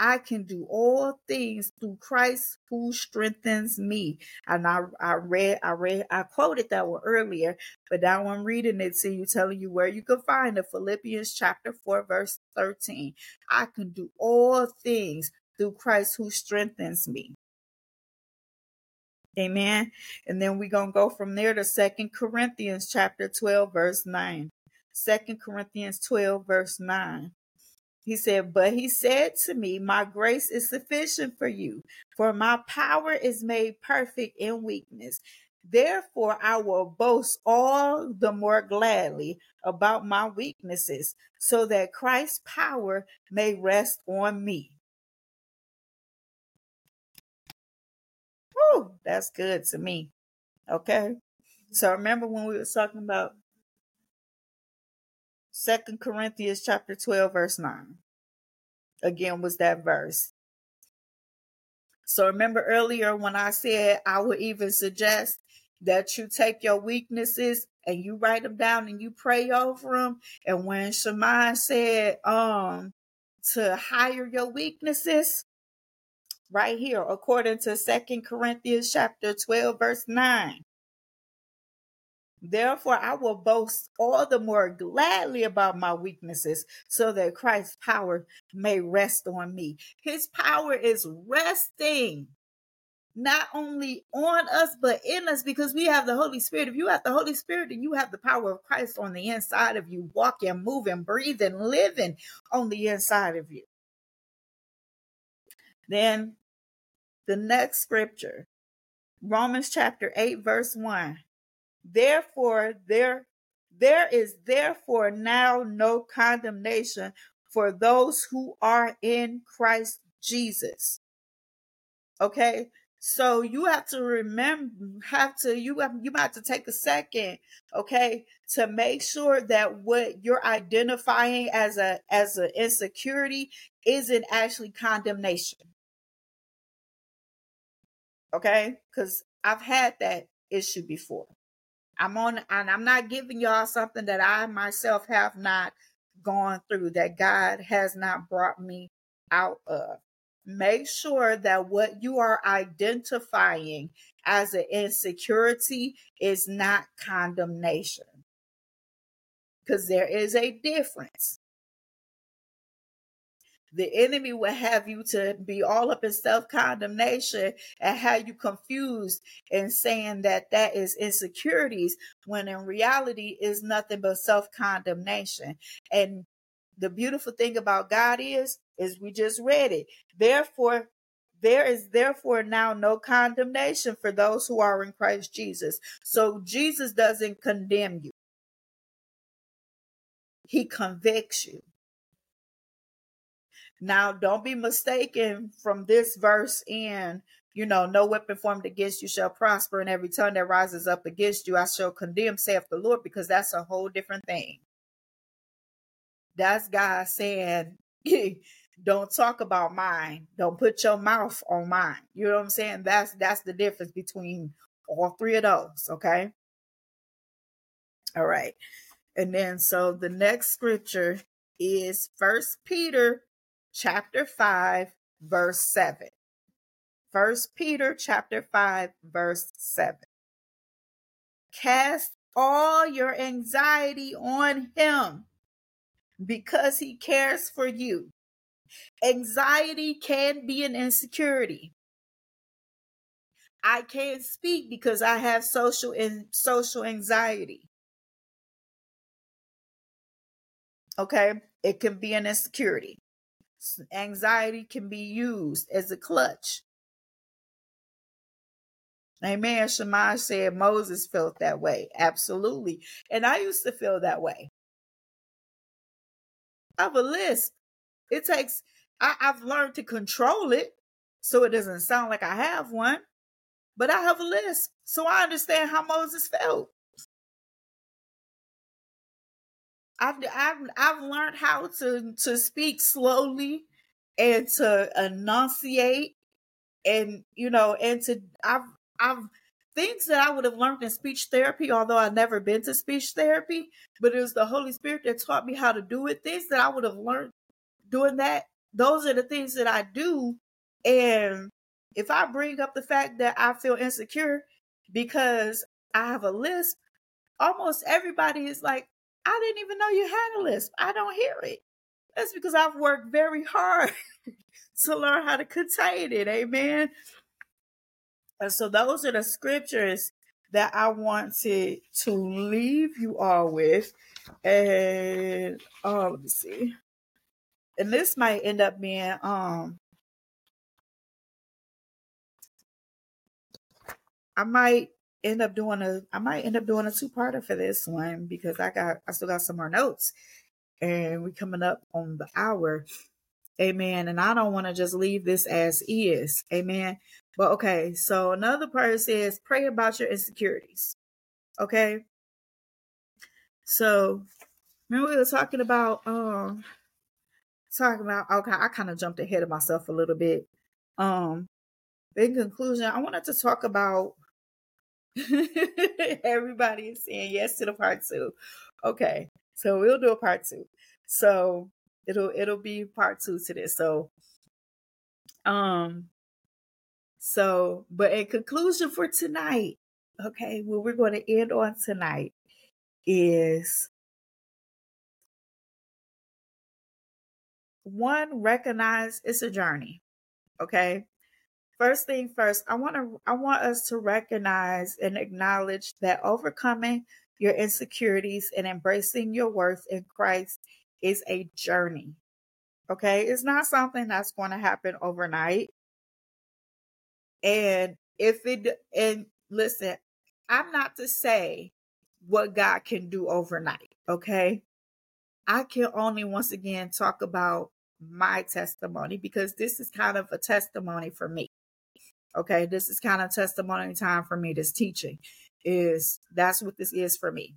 I can do all things through Christ who strengthens me. And I, I read, I read, I quoted that one earlier, but now I'm reading it to you, telling you where you can find it. Philippians chapter 4, verse 13. I can do all things through Christ who strengthens me. Amen. And then we're going to go from there to Second Corinthians chapter 12, verse 9. Second Corinthians 12, verse 9. He said, But he said to me, My grace is sufficient for you, for my power is made perfect in weakness. Therefore, I will boast all the more gladly about my weaknesses, so that Christ's power may rest on me. That's good to me. Okay. So remember when we were talking about Second Corinthians chapter 12, verse 9. Again, was that verse. So remember earlier when I said I would even suggest that you take your weaknesses and you write them down and you pray over them. And when Shemai said um to hire your weaknesses, right here, according to Second Corinthians chapter 12, verse 9. Therefore, I will boast all the more gladly about my weaknesses so that Christ's power may rest on me. His power is resting not only on us, but in us because we have the Holy Spirit. If you have the Holy Spirit, then you have the power of Christ on the inside of you, walking, moving, breathing, living on the inside of you. Then the next scripture, Romans chapter 8, verse 1. Therefore, there there is therefore now no condemnation for those who are in Christ Jesus. Okay? So you have to remember have to you have you might have to take a second, okay, to make sure that what you're identifying as a as an insecurity isn't actually condemnation. Okay? Cuz I've had that issue before. I'm on, and I'm not giving y'all something that I myself have not gone through, that God has not brought me out of. Make sure that what you are identifying as an insecurity is not condemnation. Because there is a difference the enemy will have you to be all up in self condemnation and have you confused and saying that that is insecurities when in reality is nothing but self condemnation. And the beautiful thing about God is, is we just read it. Therefore, there is therefore now no condemnation for those who are in Christ Jesus. So Jesus doesn't condemn you. He convicts you. Now, don't be mistaken from this verse in, you know, no weapon formed against you shall prosper, and every tongue that rises up against you I shall condemn, saith the Lord, because that's a whole different thing. That's God saying, (laughs) don't talk about mine. Don't put your mouth on mine. You know what I'm saying? That's that's the difference between all three of those, okay? All right. And then so the next scripture is First Peter chapter 5 verse 7. First Peter chapter 5 verse 7. Cast all your anxiety on him because he cares for you. Anxiety can be an insecurity. I can't speak because I have social and social anxiety. Okay, it can be an insecurity anxiety can be used as a clutch. Amen. Shema said Moses felt that way. Absolutely. And I used to feel that way. I have a lisp. It takes, I, I've learned to control it so it doesn't sound like I have one, but I have a lisp. So I understand how Moses felt. I've, I've, I've learned how to, to speak slowly and to enunciate and, you know, and to, I've, I've, things that I would have learned in speech therapy, although I've never been to speech therapy, but it was the Holy Spirit that taught me how to do it. Things that I would have learned doing that, those are the things that I do. And if I bring up the fact that I feel insecure because I have a lisp, almost everybody is like, I didn't even know you had a lisp. I don't hear it. That's because I've worked very hard (laughs) to learn how to contain it. Amen. And so those are the scriptures that I wanted to leave you all with. And oh, let me see. And this might end up being um I might end up doing a I might end up doing a two-parter for this one because I got I still got some more notes and we coming up on the hour. Amen. And I don't want to just leave this as is. Amen. But okay, so another part says pray about your insecurities. Okay. So remember we were talking about um talking about okay, I kind of jumped ahead of myself a little bit. Um in conclusion, I wanted to talk about (laughs) everybody is saying yes to the part two. Okay. So we'll do a part two. So it'll it'll be part two to this. So um so, but in conclusion for tonight, okay, what we're going to end on tonight is one, recognize it's a journey. Okay. First thing first, I want to I want us to recognize and acknowledge that overcoming your insecurities and embracing your worth in Christ is a journey. Okay? It's not something that's going to happen overnight. And if it, and listen, I'm not to say what God can do overnight, okay? I can only once again talk about my testimony because this is kind of a testimony for me. Okay, this is kind of testimony time for me. This teaching is that's what this is for me.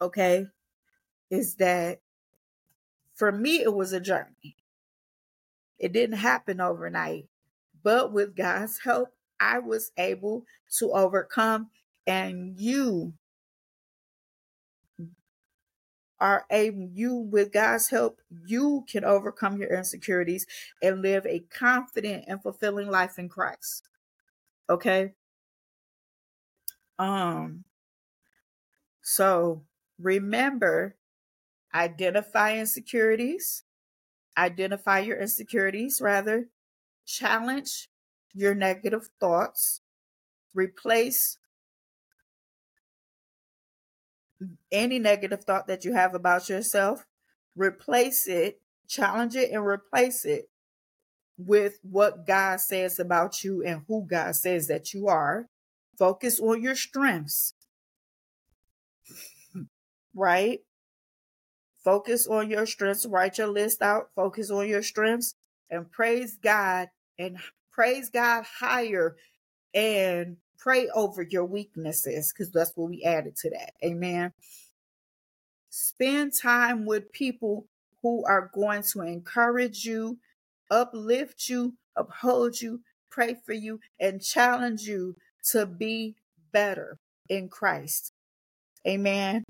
Okay, is that for me, it was a journey. It didn't happen overnight. But with God's help, I was able to overcome, and you are able, you, with God's help, you can overcome your insecurities and live a confident and fulfilling life in Christ. Okay? Um, so remember, identify insecurities, identify your insecurities rather, challenge your negative thoughts, replace any negative thought that you have about yourself, replace it, challenge it, and replace it with what God says about you and who God says that you are. Focus on your strengths, right? Focus on your strengths. Write your list out. Focus on your strengths and praise God and praise God higher and pray over your weaknesses because that's what we added to that. Amen. Spend time with people who are going to encourage you, uplift you, uphold you, pray for you, and challenge you to be better in Christ. Amen.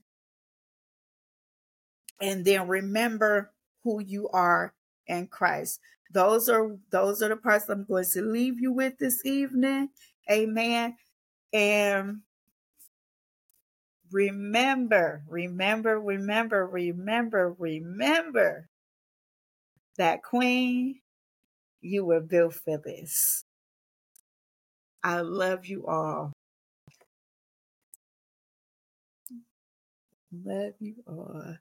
And then remember who you are in Christ. Those are those are the parts I'm going to leave you with this evening. Amen. And remember, remember, remember, remember, remember that queen, you were built for this. I love you all. Love you all.